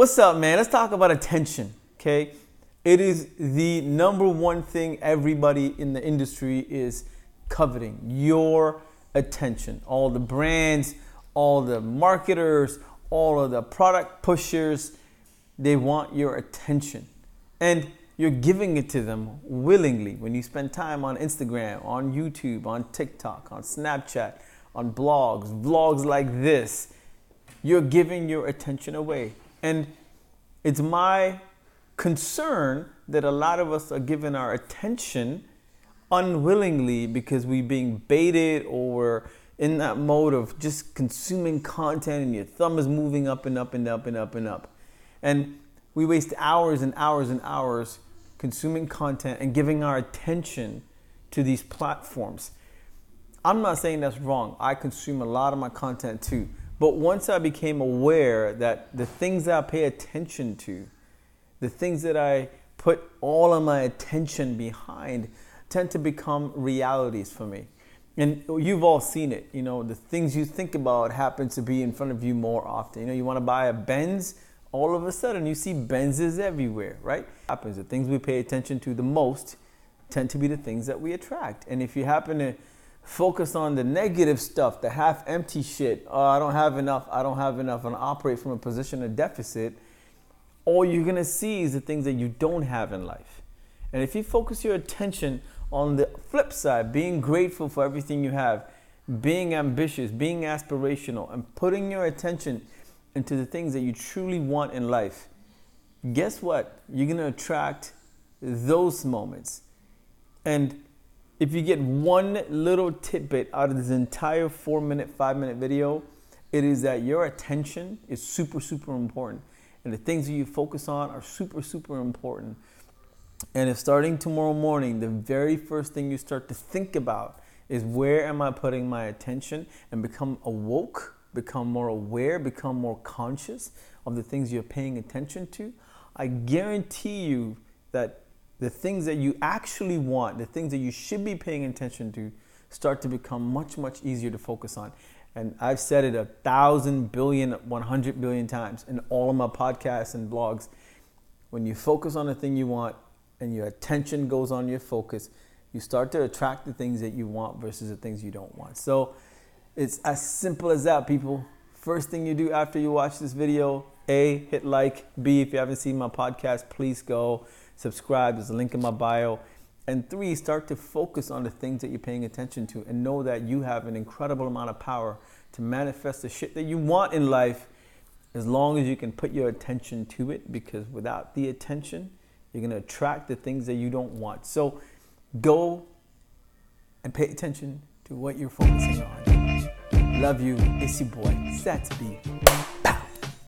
What's up, man? Let's talk about attention, okay? It is the number one thing everybody in the industry is coveting your attention. All the brands, all the marketers, all of the product pushers, they want your attention. And you're giving it to them willingly when you spend time on Instagram, on YouTube, on TikTok, on Snapchat, on blogs, vlogs like this. You're giving your attention away. And it's my concern that a lot of us are giving our attention unwillingly because we're being baited or we're in that mode of just consuming content and your thumb is moving up and up and up and up and up. And we waste hours and hours and hours consuming content and giving our attention to these platforms. I'm not saying that's wrong. I consume a lot of my content too. But once I became aware that the things I pay attention to, the things that I put all of my attention behind, tend to become realities for me. And you've all seen it. You know, the things you think about happen to be in front of you more often. You know, you want to buy a Benz, all of a sudden you see Benzes everywhere, right? Happens. The things we pay attention to the most tend to be the things that we attract. And if you happen to focus on the negative stuff, the half empty shit. Oh, I don't have enough. I don't have enough. And operate from a position of deficit. All you're to see is the things that you don't have in life. And if you focus your attention on the flip side, being grateful for everything you have, being ambitious, being aspirational, and putting your attention into the things that you truly want in life, guess what? You're to attract those moments. And if you get one little tidbit out of this entire four minute, five minute video, it is that your attention is super, super important. And the things that you focus on are super, super important. And if starting tomorrow morning, the very first thing you start to think about is where am I putting my attention and become awoke, become more aware, become more conscious of the things you're paying attention to, I guarantee you that the things that you actually want, the things that you should be paying attention to, start to become much, much easier to focus on. And I've said it a thousand billion, 100 billion times in all of my podcasts and blogs. When you focus on the thing you want and your attention goes on your focus, you start to attract the things that you want versus the things you don't want. So it's as simple as that, people. First thing you do after you watch this video, A, hit like. B, if you haven't seen my podcast, please go subscribe. There's a link in my bio. And three, start to focus on the things that you're paying attention to and know that you have an incredible amount of power to manifest the shit that you want in life as long as you can put your attention to it because without the attention, you're going to attract the things that you don't want. So go and pay attention to what you're focusing on. Love you. It's your boy, to be.